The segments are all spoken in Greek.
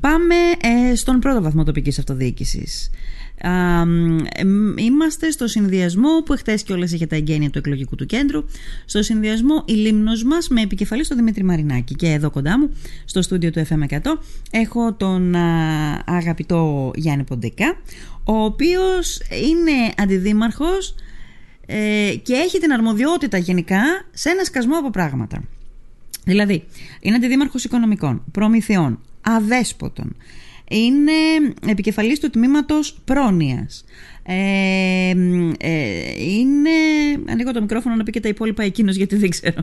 Πάμε ε, στον πρώτο βαθμό τοπικής αυτοδιοίκησης. Α, είμαστε στο συνδυασμό που εχθές και όλες είχε τα εγγένεια του εκλογικού του κέντρου. Στο συνδυασμό η Λίμνος μας με επικεφαλής στο Δημήτρη Μαρινάκη. Και εδώ κοντά μου στο στούντιο του FM100 έχω τον αγαπητό Γιάννη Ποντεκά ο οποίος είναι αντιδήμαρχος ε, και έχει την αρμοδιότητα γενικά σε ένα σκασμό από πράγματα. Δηλαδή είναι αντιδήμαρχος οικονομικών, προμηθειών, αδέσποτων είναι επικεφαλής του τμήματος πρόνοιας. Ε, ε, είναι. Ανοίγω το μικρόφωνο να πει και τα υπόλοιπα εκείνος, γιατί δεν ξέρω.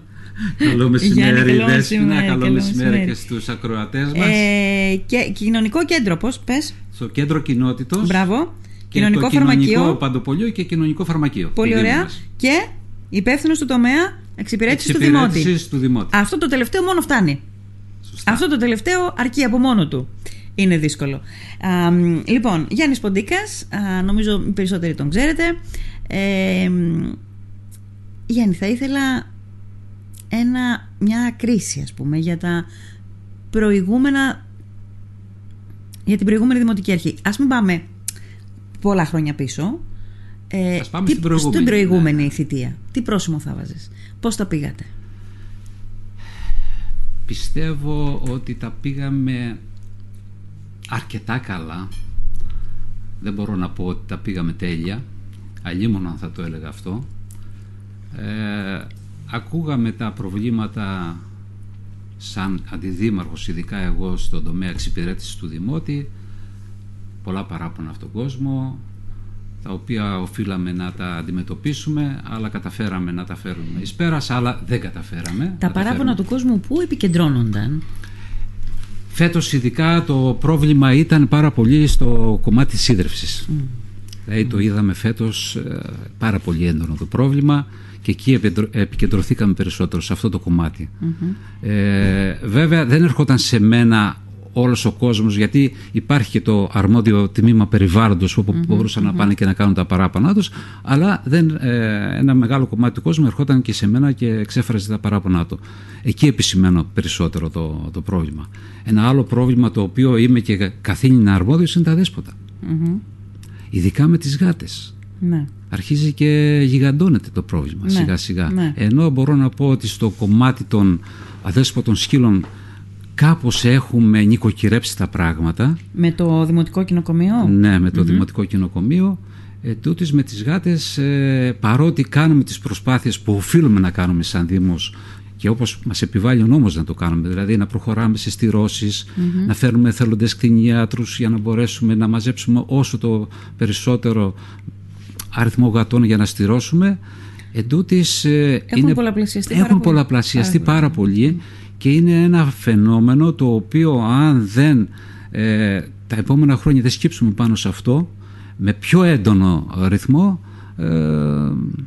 Καλό μεσημέρι, Δέσποινα. Καλό μεσημέρι και στους ακροατές μας. Ε, και κοινωνικό κέντρο, πώς πες; Στο κέντρο κοινότητος. Μπράβο. κοινωνικό το φαρμακείο. Κοινωνικό παντοπολείο και κοινωνικό φαρμακείο. Πολύ ωραία. Και υπεύθυνος του τομέα εξυπηρέτησης του Δημότη. του Δημότη. Αυτό το τελευταίο μόνο φτάνει. Αυτό το τελευταίο αρκεί από μόνο του. Είναι δύσκολο. Α, λοιπόν, Γιάννης Ποντίκας, α, νομίζω οι περισσότεροι τον ξέρετε. Ε, Γιάννη, θα ήθελα ένα, μια κρίση, ας πούμε, για τα προηγούμενα για την προηγούμενη Δημοτική Αρχή. Ας μην πάμε πολλά χρόνια πίσω. Ε, Ας πάμε τι, στην προηγούμενη, στην προηγούμενη ναι. θητεία. Τι πρόσημο θα βάζεις. Πώς τα πήγατε; Πιστεύω ότι τα πήγαμε αρκετά καλά. Δεν μπορώ να πω ότι τα πήγαμε τέλεια. Αλλήμωνα θα το έλεγα αυτό. Ε, ακούγαμε τα προβλήματα σαν αντιδήμαρχος, ειδικά εγώ στον τομέα εξυπηρέτησης του Δημότη, πολλά παράπονα αυτόν τον κόσμο, τα οποία οφείλαμε να τα αντιμετωπίσουμε, αλλά καταφέραμε να τα φέρουμε εις πέρας, αλλά δεν καταφέραμε. Τα παράπονα του κόσμου πού επικεντρώνονταν; Φέτος ειδικά το πρόβλημα ήταν πάρα πολύ στο κομμάτι της σύντρευσης. Mm. Δηλαδή το είδαμε φέτος ε, πάρα πολύ έντονο το πρόβλημα και εκεί επικεντρωθήκαμε περισσότερο σε αυτό το κομματι Ε, βέβαια δεν έρχονταν σε μένα όλος ο κόσμος γιατί υπάρχει και το αρμόδιο τμήμα περιβάλλοντος όπου μπορουσαν να πάνε και να κάνουν τα παράπονά τους αλλά δεν, ε, ένα μεγάλο κομμάτι του κόσμου ερχόταν και σε μένα και εξέφραζε τα παράπονά του. Εκεί επισημαίνω περισσότερο το, το πρόβλημα. Ένα άλλο πρόβλημα το οποίο είμαι και καθήλυνα αρμόδιος είναι τα δέσποτα. Ειδικά με τις γάτες. Ναι. Αρχίζει και γιγαντώνεται το πρόβλημα ναι. σιγά σιγά. Ναι. Ενώ μπορώ να πω ότι στο κομμάτι των αδέσποτων σκύλων κάπως έχουμε νοικοκυρέψει τα πράγματα. Με το Δημοτικό Κοινοκομείο; Ναι, με το Δημοτικό Κοινοκομείο. Ε, τούτης με τις γάτες, ε, παρότι κάνουμε τις προσπάθειες που οφείλουμε να κάνουμε σαν Δήμος και όπως μας επιβάλλει ο νόμος να το κάνουμε, δηλαδή να προχωράμε σε στηρωσεις να φέρνουμε εθελοντές κτηνιάτρους για να μπορέσουμε να μαζέψουμε όσο το περισσότερο αριθμό γατών για να στηρώσουμε, εντούτοις ε, έχουν είναι, πολλαπλασιαστεί, έχουν πάρα, πολλαπλασιαστεί πάρα, πάρα πολύ και είναι ένα φαινόμενο το οποίο αν δεν ε, τα επόμενα χρόνια δεν σκύψουμε πάνω σε αυτό με πιο έντονο ρυθμό ε,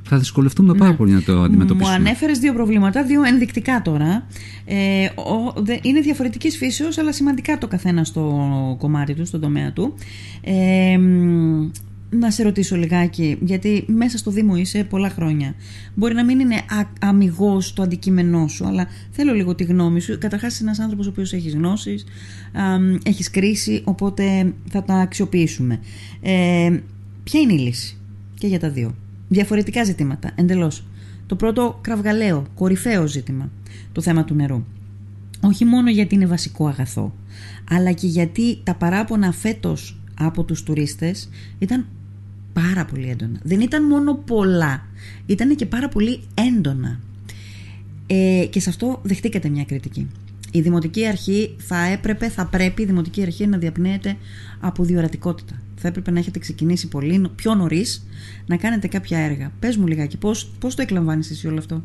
θα δυσκολευτούμε πάρα ναι. πολύ να το αντιμετωπίσουμε. Μου ανέφερες δύο προβλήματα, δύο ενδεικτικά τώρα. Ε, ο, δε, είναι διαφορετικής φύσεως, αλλά σημαντικά το καθένα στο κομμάτι του, στον τομέα του. Ε, να σε ρωτήσω λιγάκι, γιατί μέσα στο Δήμο είσαι πολλά χρόνια. Μπορεί να μην είναι αμυγός το αντικείμενό σου, αλλά θέλω λίγο τη γνώμη σου. Καταρχάς, είσαι ένας άνθρωπος ο οποίος έχεις γνώσεις, έχεις κρίση, οπότε θα τα αξιοποιήσουμε. Ε, ποια είναι η λύση και για τα δύο; Διαφορετικά ζητήματα, εντελώς. Το πρώτο, κραυγαλαίο, κορυφαίο ζήτημα, το θέμα του νερού. Όχι μόνο γιατί είναι βασικό αγαθό, αλλά και γιατί τα παράπονα φέτος από τους τουρίστες ήταν πάρα πολύ έντονα. Δεν ήταν μόνο πολλά, ήταν και πάρα πολύ έντονα. Ε, και σε αυτό δεχτήκατε μια κριτική. Η Δημοτική Αρχή θα έπρεπε, θα πρέπει η Δημοτική Αρχή να διαπνέεται από διορατικότητα. Θα έπρεπε να έχετε ξεκινήσει πολύ πιο νωρίς να κάνετε κάποια έργα. Πες μου λιγάκι, πώς, πώς το εκλαμβάνεις εσύ όλο αυτό;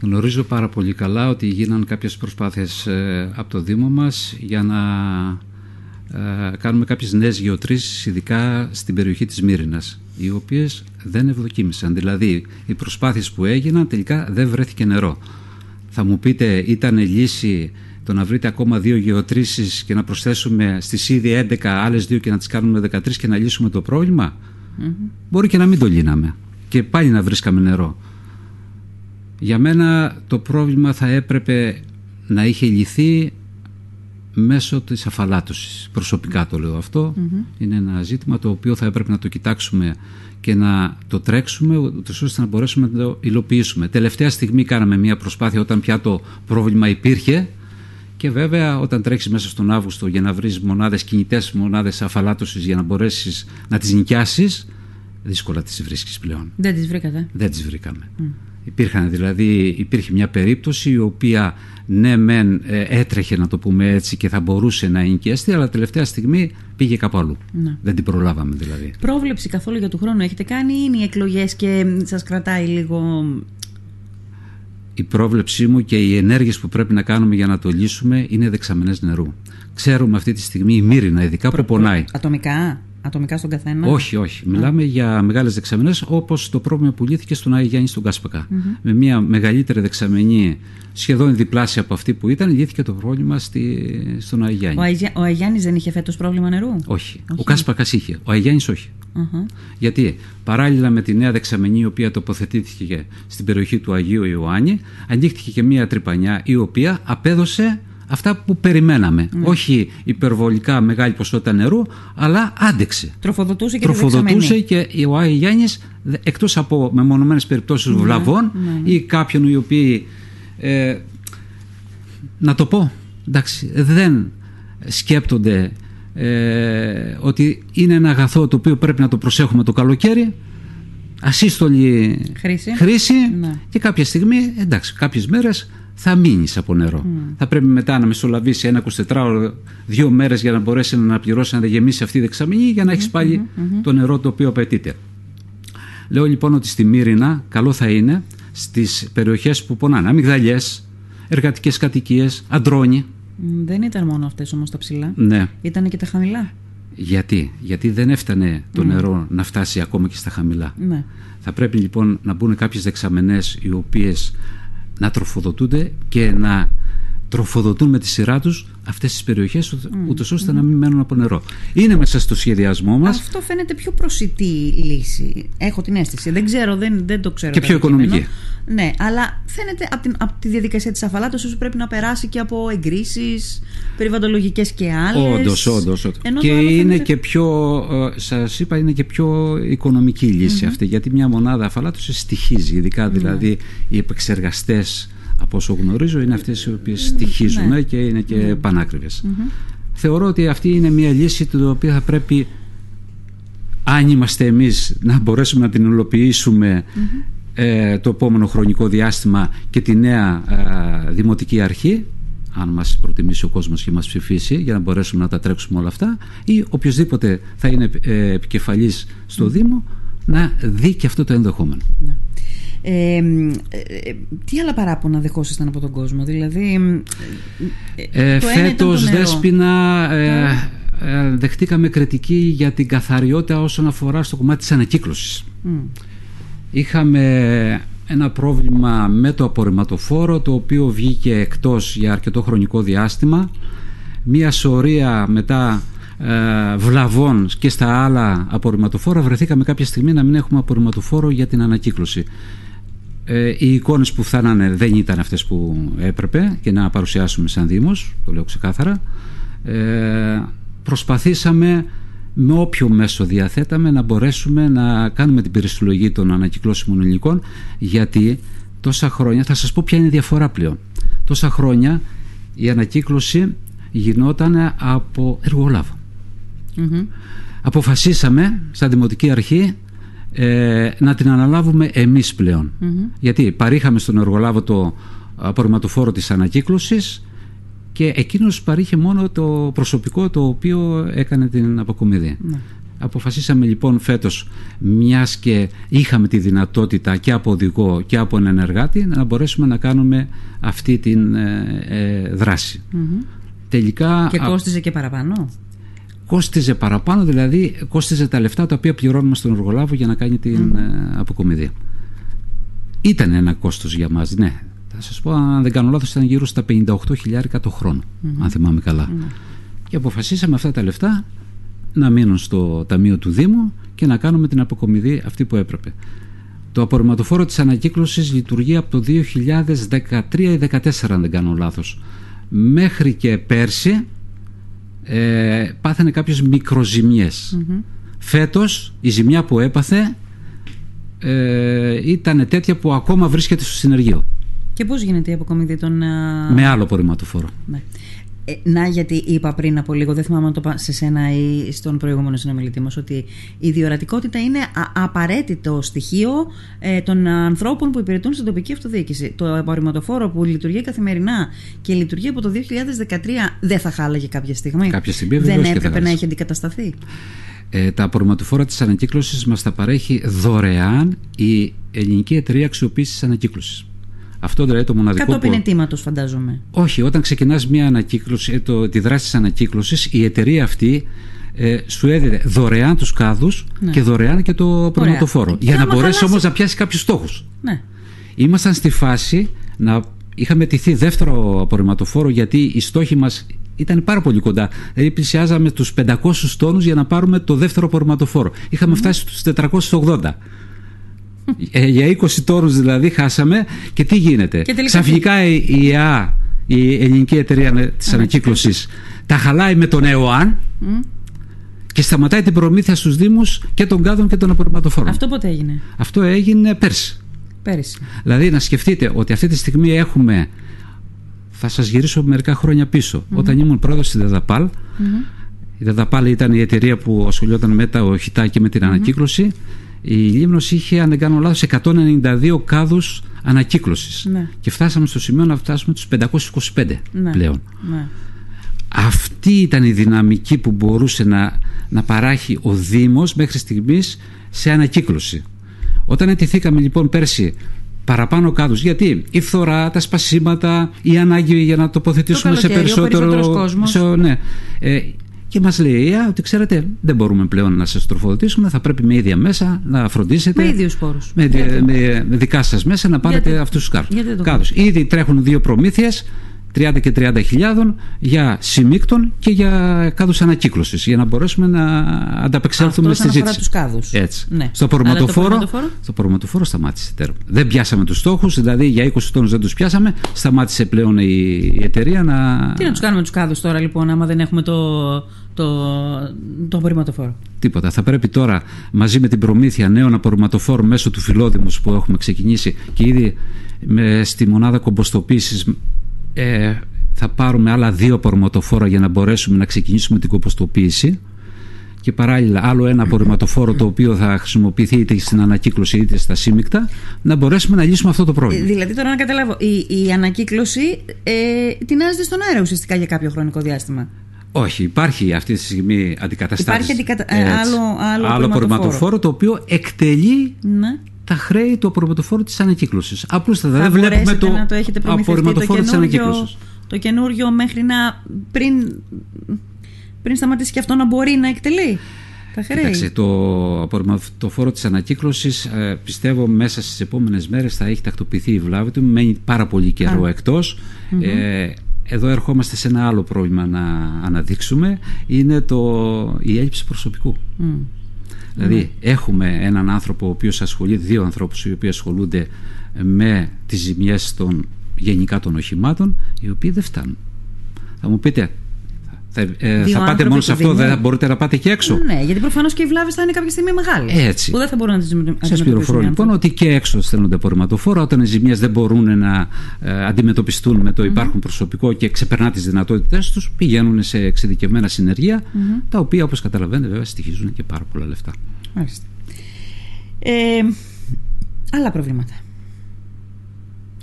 Γνωρίζω πάρα πολύ καλά ότι γίναν κάποιες προσπάθειες ε, από το Δήμο μας για να ε, κάνουμε κάποιες νέες γεωτρήσεις ειδικά στην περιοχή της Μύρινας οι οποίες δεν ευδοκίμησαν. Δηλαδή οι προσπάθειες που έγιναν τελικά δεν βρέθηκε νερό. Θα μου πείτε ήταν λύση το να βρείτε ακόμα δύο γεωτρήσεις και να προσθέσουμε στις ήδη 11 άλλες δύο και να τις κάνουμε 13 και να λύσουμε το πρόβλημα; Μπορεί και να μην το λύναμε. Και πάλι να βρίσκαμε νερό. Για μένα το πρόβλημα θα έπρεπε να είχε λυθεί μέσω της αφαλάτωσης. Προσωπικά το λέω Είναι ένα ζήτημα το οποίο θα έπρεπε να το κοιτάξουμε και να το τρέξουμε ώστε να μπορέσουμε να το υλοποιήσουμε. Τελευταία στιγμή κάναμε μια προσπάθεια όταν πια το πρόβλημα υπήρχε και βέβαια όταν τρέξεις μέσα στον Αύγουστο για να βρεις μονάδες κινητές, μονάδες αφαλάτωσης για να μπορέσεις να τις νοικιάσεις δύσκολα τις βρίσκεις πλέον. Δεν τις βρήκατε. Δεν τις βρήκαμε. Υπήρχαν, δηλαδή, υπήρχε μια περίπτωση η οποία ναι μεν ε, έτρεχε να το πούμε έτσι και θα μπορούσε να ενοικιαστεί αλλά τελευταία στιγμή πήγε κάπου αλλού. Ναι. Δεν την προλάβαμε δηλαδή. Πρόβλεψη καθόλου για του χρόνου έχετε κάνει ή είναι οι εκλογές και σας κρατάει λίγο... Η πρόβλεψή μου και οι ενέργειες που πρέπει να κάνουμε για να το λύσουμε είναι δεξαμενές νερού. Ξέρουμε αυτή τη στιγμή η Μύρινα ειδικά που πονάει. Ατομικά; Ατομικά στον καθένα. Όχι, όχι. Μιλάμε για μεγάλες δεξαμενές όπως το πρόβλημα που λύθηκε στον Άγιο Γιάννη στον κασπακα Με μια μεγαλύτερη δεξαμενή, σχεδόν διπλάσια από αυτή που ήταν, λύθηκε το πρόβλημα στη, στον Άγιο Γιάννη. Ο, Αγιά, δεν είχε φέτος πρόβλημα νερού; Όχι. όχι. Ο Κάσπακας είχε. Ο Αγιάννη όχι. Γιατί παράλληλα με τη νέα δεξαμενή η οποία τοποθετήθηκε στην περιοχή του Αγίου Ιωάννη, ανοίχτηκε και μια τρυπανιά η οποία απέδωσε αυτά που περιμέναμε. Ναι. Όχι υπερβολικά μεγάλη ποσότητα νερού, αλλά άντεξε. Τροφοδοτούσε και Τροφοδοτούσε και ο Άγιο Γιάννης, εκτός από μεμονωμένες περιπτώσεις ναι, βλαβών ναι, ή κάποιων οι οποίοι. Ε, να το πω, εντάξει, δεν σκέπτονται ε, ότι είναι ένα αγαθό το οποίο πρέπει να το προσέχουμε το καλοκαίρι ασύστολη χρήση, χρήση και κάποια στιγμή, εντάξει, κάποιες μέρες θα μείνεις από νερό. Mm. Θα πρέπει μετά να μεσολαβήσει ένα 24ωρο, δύο μέρες για να μπορέσει να αναπληρώσει, να γεμίσει αυτή η δεξαμενή για να έχεις πάλι το νερό το οποίο απαιτείται. Λέω λοιπόν ότι στη Μύρινα καλό θα είναι στις περιοχές που πονάνε αμυγδαλιές, εργατικές κατοικίες, αντρώνι. Δεν ήταν μόνο αυτές όμως τα ψηλά. Ναι. Ήταν και τα χαμηλά. Γιατί, Γιατί δεν έφτανε το νερό να φτάσει ακόμα και στα χαμηλά. Ναι. Θα πρέπει λοιπόν να μπουν κάποιες δεξαμενές οι οποίες να τροφοδοτούνται και να τροφοδοτούν με τη σειρά τους αυτές τις περιοχές mm. ούτως ώστε να μην μένουν από νερό. Είναι μέσα στο σχεδιασμό μας. Αυτό φαίνεται πιο προσιτή λύση. Έχω την αίσθηση. Δεν ξέρω, δεν, δεν το ξέρω. Και πιο οικονομική. Ναι, αλλά φαίνεται από, την, από τη διαδικασία της αφαλάτωσης πρέπει να περάσει και από εγκρίσεις περιβαλλοντολογικές και άλλες. Όντως, όντως. Και είναι και πιο, ε, σας είπα, είναι και πιο οικονομική αυτή. Γιατί μια μονάδα αφαλάτωσης στοιχίζει, ειδικά ναι. δηλαδή οι επεξεργαστές από όσο γνωρίζω είναι αυτές οι οποίες στοιχίζουν ναι. και είναι και ναι. πανακριβες Θεωρώ ότι αυτή είναι μια λύση την οποία θα πρέπει αν είμαστε εμείς να μπορέσουμε να την υλοποιησουμε ε, το επόμενο χρονικό διάστημα και τη νέα ε, δημοτική αρχή αν μας προτιμήσει ο κόσμος και μας ψηφίσει για να μπορέσουμε να τα τρέξουμε όλα αυτά ή οποιοδήποτε θα είναι ε, επικεφαλής στο Δήμο να δει και αυτό το ενδεχόμενο. Ναι. Ε, ε, τι άλλα παράπονα δεχόσασταν από τον κόσμο, δηλαδή. Ε, φέτος, Δέσποινα, ε, ε, δεχτήκαμε κριτική για την καθαριότητα όσον αφορά στο κομμάτι της ανακύκλωσης. Είχαμε ένα πρόβλημα με το απορριμματοφόρο το οποίο βγήκε εκτός για αρκετό χρονικό διάστημα μία σωρία μετά ε, βλαβών και στα άλλα απορριμματοφόρα βρεθήκαμε κάποια στιγμή να μην έχουμε απορριμματοφόρο για την ανακύκλωση ε, οι εικόνες που φτάνανε δεν ήταν αυτές που έπρεπε και να παρουσιάσουμε σαν Δήμος, το λέω ξεκάθαρα. Ε, προσπαθήσαμε με όποιο μέσο διαθέταμε να μπορέσουμε να κάνουμε την περιστολογή των ανακυκλώσιμων υλικών γιατί τόσα χρόνια, θα σας πω ποια είναι η διαφορά πλέον, τόσα χρόνια η ανακύκλωση γινόταν από εργολάβο. Αποφασίσαμε στα Δημοτική Αρχή ε, να την αναλάβουμε εμείς πλέον. Γιατί παρήχαμε στον εργολάβο το απορριμματοφόρο της ανακύκλωσης και εκείνος παρήχε μόνο το προσωπικό το οποίο έκανε την αποκομιδή. Ναι. Αποφασίσαμε λοιπόν φέτος μιας και είχαμε τη δυνατότητα και από οδηγό και από έναν εργάτη να μπορέσουμε να κάνουμε αυτή τη ε, ε, δράση. Τελικά, και κόστιζε και παραπάνω; Κόστιζε παραπάνω, δηλαδή κόστιζε τα λεφτά τα οποία πληρώνουμε στον εργολάβο για να κάνει την mm. αποκομιδή. Ήταν ένα κόστος για μας, ναι. Θα σας πω, αν δεν κάνω λάθος, ήταν γύρω στα 58 χιλιάρικα το χρόνο, αν θυμάμαι καλά. Και αποφασίσαμε αυτά τα λεφτά να μείνουν στο ταμείο του Δήμου και να κάνουμε την αποκομιδή αυτή που έπρεπε. Το απορριμματοφόρο της ανακύκλωσης λειτουργεί από το 2013 ή 2014 αν δεν κάνω λάθος. Μέχρι και πέρσι ε, πάθανε κάποιες μικροζημιές. Φέτος η ζημιά που έπαθε ε, ήταν τέτοια που ακόμα βρίσκεται στο συνεργείο. Και πώς γίνεται η αποκομιδή των... α, Με άλλο απορριμματοφόρο. Ναι. Ε, να γιατί είπα πριν από λίγο, δεν θυμάμαι αν το είπα σε σένα ή στον προηγούμενο συνομιλητή μας, ότι η διορατικότητα είναι α- απαραίτητο στοιχείο ε, των ανθρώπων που υπηρετούν στην τοπική αυτοδιοίκηση. Το απορριμματοφόρο που λειτουργεί καθημερινά και λειτουργεί από το 2013 δεν θα χάλαγε κάποια στιγμή. Κάποια στιγμή δεν βεβαίως και θα έπρεπε να χάλασε. έχει αντικατασταθεί. Ε, τα απορριμματοφόρα της ανακύκλωσης μας τα παρέχει δωρεάν η Ελληνική Εταιρεία Αξιοποίησης Ανακύκλωσης. Αυτό δηλαδή το μοναδικό Κατόπιν που... αιτήματο, φαντάζομαι. Όχι, όταν ξεκινάς μια ανακύκλωση, ε, το, τη δράση της ανακύκλωσης, η εταιρεία αυτή ε, σου έδινε δωρεάν τους κάδους Ναι. και δωρεάν και το απορριμματοφόρο. Και Για να άμα μπορέσει χαλάσει- όμως να πιάσει κάποιους στόχους. Ναι. Ήμασταν στη φάση να είχαμε τηθεί δεύτερο απορριμματοφόρο γιατί οι στόχοι μας ήταν πάρα πολύ κοντά. Δηλαδή πλησιάζαμε τους 500 τόνους για να πάρουμε το δεύτερο απορριμματοφόρο. Είχαμε φτάσει στους 480. Ε, για 20 τόνους δηλαδή χάσαμε και τι γίνεται; Και τελικά Ξαφνικά η η ΕΑ, η Ελληνική Εταιρεία της Ανακύκλωσης, τα χαλάει με τον ΕΟΑΝ και σταματάει την προμήθεια στους Δήμους και των κάδων και των απορριμματοφόρων. Αυτό πότε έγινε; Αυτό έγινε πέρσι. Πέρυσι. Δηλαδή να σκεφτείτε ότι αυτή τη στιγμή έχουμε. Θα σας γυρίσω μερικά χρόνια πίσω. Όταν ήμουν πρόεδρος στη δεδαπαλ η ΔΕΔΑΠΑΛ ήταν η εταιρεία που ασχολιόταν με τα οχητά και με την ανακύκλωση. Η Λίμνος είχε, αν δεν κάνω λάθος, 192 κάδους ανακύκλωσης. Ναι. Και φτάσαμε στο σημείο να φτάσουμε τους 525 Ναι. πλέον. Ναι. Αυτή ήταν η δυναμική που μπορούσε να, να παράχει ο Δήμος μέχρι στιγμής σε ανακύκλωση. Όταν ετηθήκαμε λοιπόν πέρσι παραπάνω κάδους, γιατί η φθορά, τα σπασίματα, η ανάγκη για να τοποθετήσουμε Το σε καλοκαίρι, ο περισσότερο... περισσότερος κόσμος. σε- ναι. Ε, και μας λέει «Α, ότι ξέρετε δεν μπορούμε πλέον να σας τροφοδοτήσουμε, θα πρέπει με ίδια μέσα να φροντίσετε Με ίδιους πόρους. με, με, με δικά σας μέσα να πάρετε Γιατί- αυτούς τους κάδους. γιατί δεν το κάδους. Ήδη τρέχουν δύο προμήθειες 30 και 30 χιλιάδων για σημίκτων και για κάδους ανακύκλωσης για να μπορέσουμε να ανταπεξέλθουμε Αυτό στη όσον αφορά ζήτηση. τους κάδους. Έτσι. Ναι. Στο Αλλά το πορματοφόρο, πορματοφόρο; στο πορματοφόρο σταμάτησε τέρμα. Δεν πιάσαμε τους στόχους, δηλαδή για 20 τόνους δεν τους πιάσαμε, σταμάτησε πλέον η, η εταιρεία να... Τι να τους κάνουμε τους κάδους τώρα λοιπόν, άμα δεν έχουμε το, το, το απορριμματοφόρο. Τίποτα. Θα πρέπει τώρα μαζί με την προμήθεια νέων απορριμματοφόρων μέσω του φιλόδημους που έχουμε ξεκινήσει και ήδη με, στη μονάδα κομποστοποίησης ε, θα πάρουμε άλλα δύο απορριμματοφόρα για να μπορέσουμε να ξεκινήσουμε την κομποστοποίηση και παράλληλα άλλο ένα απορριμματοφόρο το οποίο θα χρησιμοποιηθεί είτε στην ανακύκλωση είτε στα σύμμικτα να μπορέσουμε να λύσουμε αυτό το Ε, πρόβλημα. δηλαδή τώρα να καταλάβω, η, η ανακύκλωση ε, τεινάζεται στον αέρα ουσιαστικά για κάποιο χρονικό διάστημα; Όχι, υπάρχει αυτή τη στιγμή αντικαταστάτηση. Υπάρχει αντικατα- ε, Έτσι. άλλο- άλλο απορριμματοφόρο. απορριμματοφόρο το οποίο εκτελεί Ναι. Τα χρέη του απορριμματοφόρου της ανακύκλωσης. Απλούστατα Θα δεν βλέπουμε μπορέσετε το να το έχετε προμηθευτεί το απορριμματοφόρο της καινούριο, ανακύκλωσης. το καινούριο μέχρι να πριν, πριν σταματήσει και αυτό να μπορεί να εκτελεί τα χρέη. Κοιτάξτε, το απορριμματοφόρο της ανακύκλωσης πιστεύω μέσα στις επόμενες μέρες θα έχει τακτοποιηθεί η βλάβη του. Μένει πάρα πολύ καιρό Α. εκτός. Ε, εδώ ερχόμαστε σε ένα άλλο πρόβλημα να αναδείξουμε. Είναι το, η έλλειψη προσωπικού. Μμ. Δηλαδή έχουμε έναν άνθρωπο ο οποίος ασχολείται, δύο ανθρώπους οι οποίοι ασχολούνται με τις ζημιές των γενικά των οχημάτων οι οποίοι δεν φτάνουν. Θα μου πείτε, θα, ε, Δύο θα πάτε άνθρωποι μόνο του σε αυτό, Δήμου. δεν θα μπορείτε να πάτε και έξω. Ναι, γιατί προφανώς και οι βλάβες θα είναι κάποια στιγμή μεγάλες. Έτσι. Που δεν θα μπορούν να τις αντιμετωπίσουν. Σας πληροφορώ οι λοιπόν άνθρωποι. ότι και έξω στέλνονται απορριμματοφόρα όταν οι ζημιές δεν μπορούν να ε, αντιμετωπιστούν με το υπάρχον προσωπικό και ξεπερνά τις δυνατότητές τους πηγαίνουν σε εξειδικευμένα συνεργεία τα οποία όπως καταλαβαίνετε βέβαια στοιχίζουν και πάρα πολλά λεφτά. Μάλιστα. Ε, άλλα προβλήματα.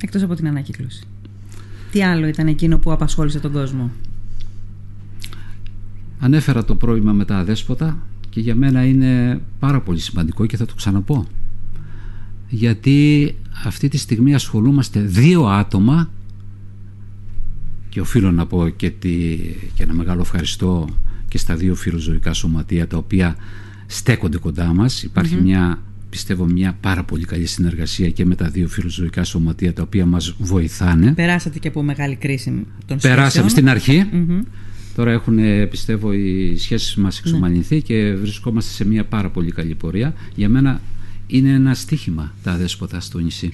Εκτός από την ανακύκλωση. Τι άλλο ήταν εκείνο που απασχόλησε τον κόσμο; Ανέφερα το πρόβλημα με τα αδέσποτα και για μένα είναι πάρα πολύ σημαντικό και θα το ξαναπώ. Γιατί αυτή τη στιγμή ασχολούμαστε δύο άτομα και οφείλω να πω και, τη, και ένα μεγάλο ευχαριστώ και στα δύο φιλοζωικά σωματεία τα οποία στέκονται κοντά μας. Υπάρχει μια, πιστεύω, μια πάρα πολύ καλή συνεργασία και με τα δύο φιλοζωικά σωματεία τα οποία μας βοηθάνε. Περάσατε και από μεγάλη κρίση των Περάσαμε σχέσεων. στην αρχή. Μμμ. Τώρα έχουν, ε, πιστεύω, οι σχέσεις μας εξομαλυνθεί και βρισκόμαστε σε μια πάρα πολύ καλή πορεία. Για μένα είναι ένα στίχημα τα αδέσποτα στο νησί.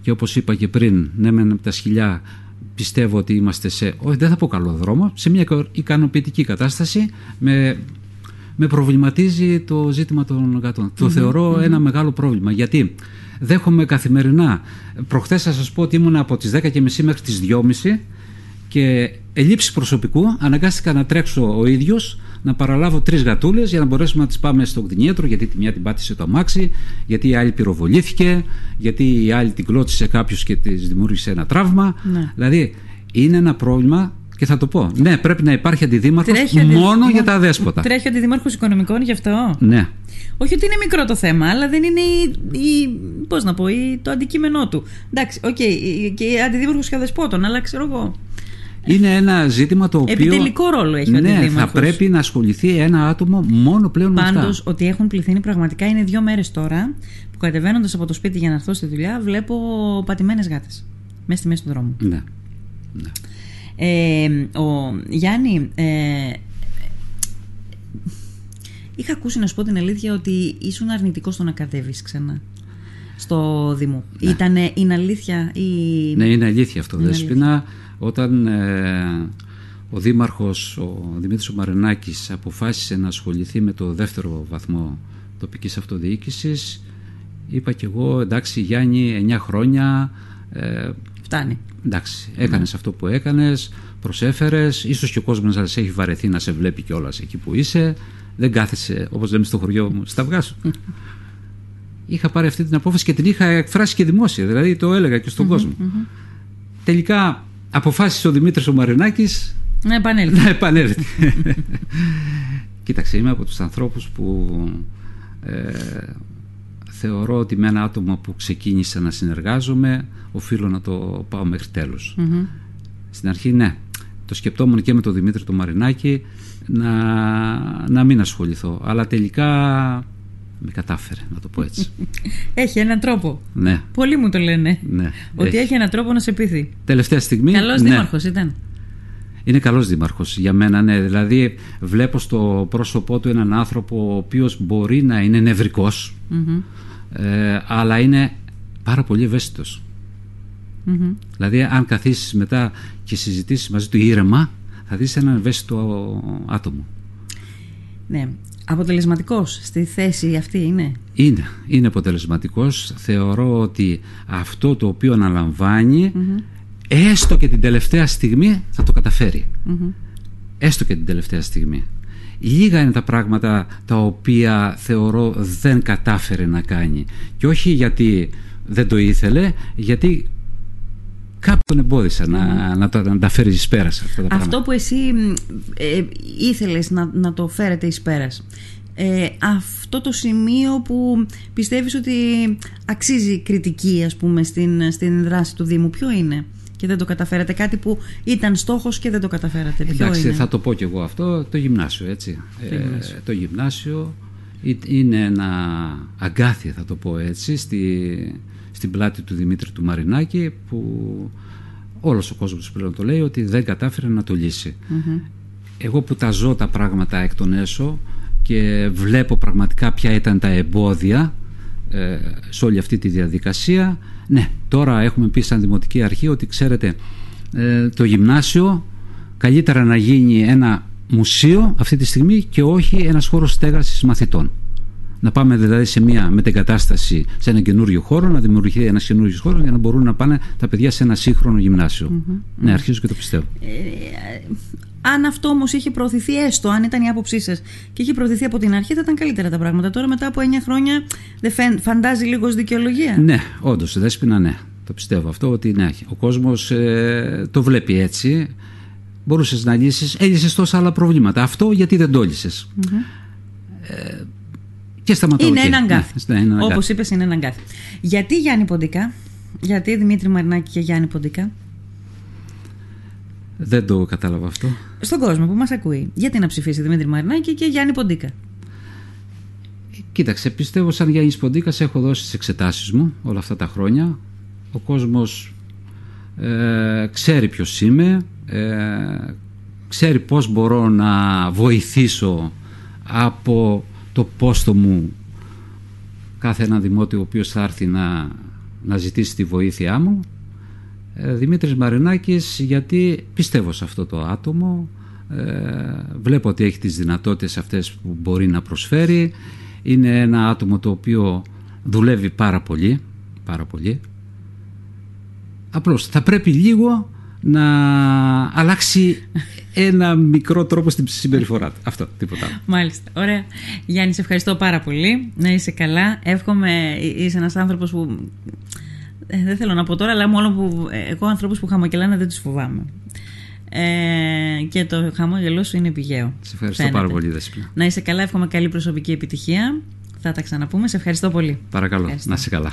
Και όπως είπα και πριν, ναι μεν από τα σκυλιά πιστεύω ότι είμαστε σε, όχι δεν θα πω καλό δρόμο, σε μια ικανοποιητική κατάσταση με, με προβληματίζει το ζήτημα των γατων Το θεωρώ ένα μεγάλο πρόβλημα γιατί δέχομαι καθημερινά. Προχθές θα σας πω ότι ήμουν από τις 10.30 μέχρι τις 2.30 και ελλείψη προσωπικού αναγκάστηκα να τρέξω ο ίδιος να παραλάβω τρεις γατούλες για να μπορέσουμε να τις πάμε στο κτηνίατρο, γιατί τη μια την πάτησε το αμάξι, γιατί η άλλη πυροβολήθηκε, γιατί η άλλη την κλώτσισε κάποιος και της δημιούργησε ένα τραύμα. Ναι. Δηλαδή είναι ένα πρόβλημα και θα το πω. Ναι, πρέπει να υπάρχει αντιδήμαρχος μόνο για τα αδέσποτα. Τρέχει αντιδήμαρχος οικονομικών γι' αυτό; Ναι. Όχι ότι είναι μικρό το θέμα, αλλά δεν είναι η, η, πώς να πω, η, το αντικείμενό του. Εντάξει, OK, okay, και αντιδήμαρχος και αδεσπότων, αλλά ξέρω εγώ. Είναι ένα ζήτημα το οποίο. Επιτελικό ρόλο έχει ο Ναι, θα πρέπει να ασχοληθεί ένα άτομο μόνο πλέον Πάντως, με αυτά. Πάντως, ότι έχουν πληθύνει πραγματικά είναι δύο μέρες τώρα που κατεβαίνοντας από το σπίτι για να έρθω στη δουλειά, βλέπω πατημένες γάτες. Μέσα στη μέση του δρόμου. Ναι. ναι. Ε, ο Γιάννη, ε, είχα ακούσει να σου πω την αλήθεια ότι ήσουν αρνητικός στο να κατέβεις ξανά στο Δήμο. Ναι. Ήτανε, είναι αλήθεια ή... Ναι, είναι αλήθεια αυτό, Δέσποινα. Όταν ε, ο Δήμαρχος, ο Δημήτρης Μαρενάκης αποφάσισε να ασχοληθεί με το δεύτερο βαθμό τοπικής αυτοδιοίκησης είπα και εγώ εντάξει Γιάννη 9 χρόνια ε, φτάνει εντάξει έκανες αυτό που έκανες προσέφερες ίσως και ο κόσμος να σε έχει βαρεθεί να σε βλέπει κιόλας εκεί που είσαι δεν κάθεσαι όπως λέμε στο χωριό μου στα αυγά σου. Είχα πάρει αυτή την απόφαση και την είχα εκφράσει και δημόσια δηλαδή το έλεγα και στον κόσμο. τελικά αποφάσισε ο Δημήτρης ο Μαρινάκης να επανέλθει. Να επανέλθει. Κοίταξε, είμαι από τους ανθρώπους που ε, θεωρώ ότι με ένα άτομο που ξεκίνησα να συνεργάζομαι οφείλω να το πάω μέχρι Στην αρχή ναι, το σκεπτόμουν και με τον Δημήτρη τον Μαρινάκη να, να μην ασχοληθώ. Αλλά τελικά με κατάφερε, να το πω έτσι. Έχει έναν τρόπο. Ναι. Πολλοί μου το λένε. Ναι. Ότι έχει. έναν τρόπο να σε πείθει. Τελευταία στιγμή. Καλός ναι. δήμαρχος ήταν. Είναι καλός δήμαρχος για μένα, ναι. Δηλαδή βλέπω στο πρόσωπό του έναν άνθρωπο ο οποίος μπορεί να είναι νευρικός, ε, αλλά είναι πάρα πολύ ευαίσθητος. Δηλαδή αν καθίσεις μετά και συζητήσεις μαζί του ήρεμα, θα δεις έναν ευαίσθητο άτομο. Ναι. Αποτελεσματικός στη θέση αυτή είναι; Είναι, είναι αποτελεσματικός. Θεωρώ ότι αυτό το οποίο αναλαμβάνει έστω και την τελευταία στιγμή θα το καταφέρει. Έστω και την τελευταία στιγμή. Λίγα είναι τα πράγματα τα οποία θεωρώ δεν κατάφερε να κάνει. Και όχι γιατί δεν το ήθελε, γιατί κάποιον τον εμπόδισε να, να, τα, να τα φέρεις εις πέρας αυτά τα Αυτό που εσύ ε, ήθελες να, να το φέρετε εις πέρας. Ε, αυτό το σημείο που πιστεύεις ότι αξίζει κριτική ας πούμε στην, στην δράση του Δήμου ποιο είναι; Και δεν το καταφέρατε κάτι που ήταν στόχος και δεν το καταφέρατε. Ποιο Εντάξει θα το πω κι εγώ αυτό. Το γυμνάσιο έτσι. Το ε, γυμνάσιο, το γυμνάσιο είναι ένα αγκάθι θα το πω έτσι στη, στην πλάτη του Δημήτρη του Μαρινάκη που όλος ο κόσμος πλέον το λέει ότι δεν κατάφερε να το λυσει Εγώ που τα ζω τα πράγματα εκ των έσω και βλέπω πραγματικά ποια ήταν τα εμπόδια ε, σε όλη αυτή τη διαδικασία ναι, τώρα έχουμε πει σαν Δημοτική Αρχή ότι ξέρετε ε, το γυμνάσιο καλύτερα να γίνει ένα μουσείο αυτή τη στιγμή και όχι ένας χώρος στέγασης μαθητών να πάμε δηλαδή σε μια μετεγκατάσταση σε ένα καινούριο χώρο, να δημιουργηθεί ένας καινούριο χώρος για να μπορούν να πάνε τα παιδιά σε ένα σύγχρονο Ναι, αρχίζω και το πιστεύω. Ε, αν αυτό όμως είχε προωθηθεί έστω, αν ήταν η άποψή σας και είχε προωθηθεί από την αρχή, θα ήταν καλύτερα τα πράγματα. Τώρα, μετά από 9 χρόνια, δεν φαντάζει λίγος δικαιολογία. Ναι, όντως, δέσπινα, ναι. Το πιστεύω αυτό ότι ναι, ο κόσμος ε, το βλέπει έτσι. Μπορούσες να λύσεις, έλυσες τόσα άλλα προβλήματα. Αυτό γιατί δεν το λυσε Ε, και σταματάω Είναι ένα αγκάθι. Ναι, Όπως είπες, είναι ένα αγκάθι. Γιατί Γιάννη Ποντικά, γιατί Δημήτρη Μαρινάκη και Γιάννη Ποντικά; Δεν το κατάλαβα αυτό. Στον κόσμο που μας ακούει. Γιατί να ψηφίσει Δημήτρη Μαρινάκη και Γιάννη Ποντίκα. Κοίταξε, πιστεύω σαν Γιάννης Ποντίκας έχω δώσει τις εξετάσεις μου όλα αυτά τα χρόνια. Ο κόσμος ε, ξέρει ποιος είμαι, ε, ξέρει πώς μπορώ να βοηθήσω από το πόστο μου κάθε ένα δημότιο ο οποίος θα έρθει να, να ζητήσει τη βοήθειά μου. Ε, Δημήτρης Μαρινάκης γιατί πιστεύω σε αυτό το άτομο, ε, βλέπω ότι έχει τις δυνατότητες αυτές που μπορεί να προσφέρει, είναι ένα άτομο το οποίο δουλεύει πάρα πολύ, πάρα πολύ. Απλώς θα πρέπει λίγο να αλλάξει ένα μικρό τρόπο στην συμπεριφορά του. Αυτό, τίποτα άλλο. Μάλιστα. Ωραία. Γιάννη, σε ευχαριστώ πάρα πολύ. Να είσαι καλά. Εύχομαι, είσαι ένας άνθρωπος που ε, δεν θέλω να πω τώρα, αλλά μόνο που ε, εγώ ανθρώπους που χαμογελάνε δεν τους φοβάμαι. Ε, και το χαμόγελό σου είναι πηγαίο. Σε ευχαριστώ πάρα πολύ, Δεσπλά. Να είσαι καλά, εύχομαι καλή προσωπική επιτυχία. Θα τα ξαναπούμε. Σε ευχαριστώ πολύ. Παρακαλώ, να είσαι καλά.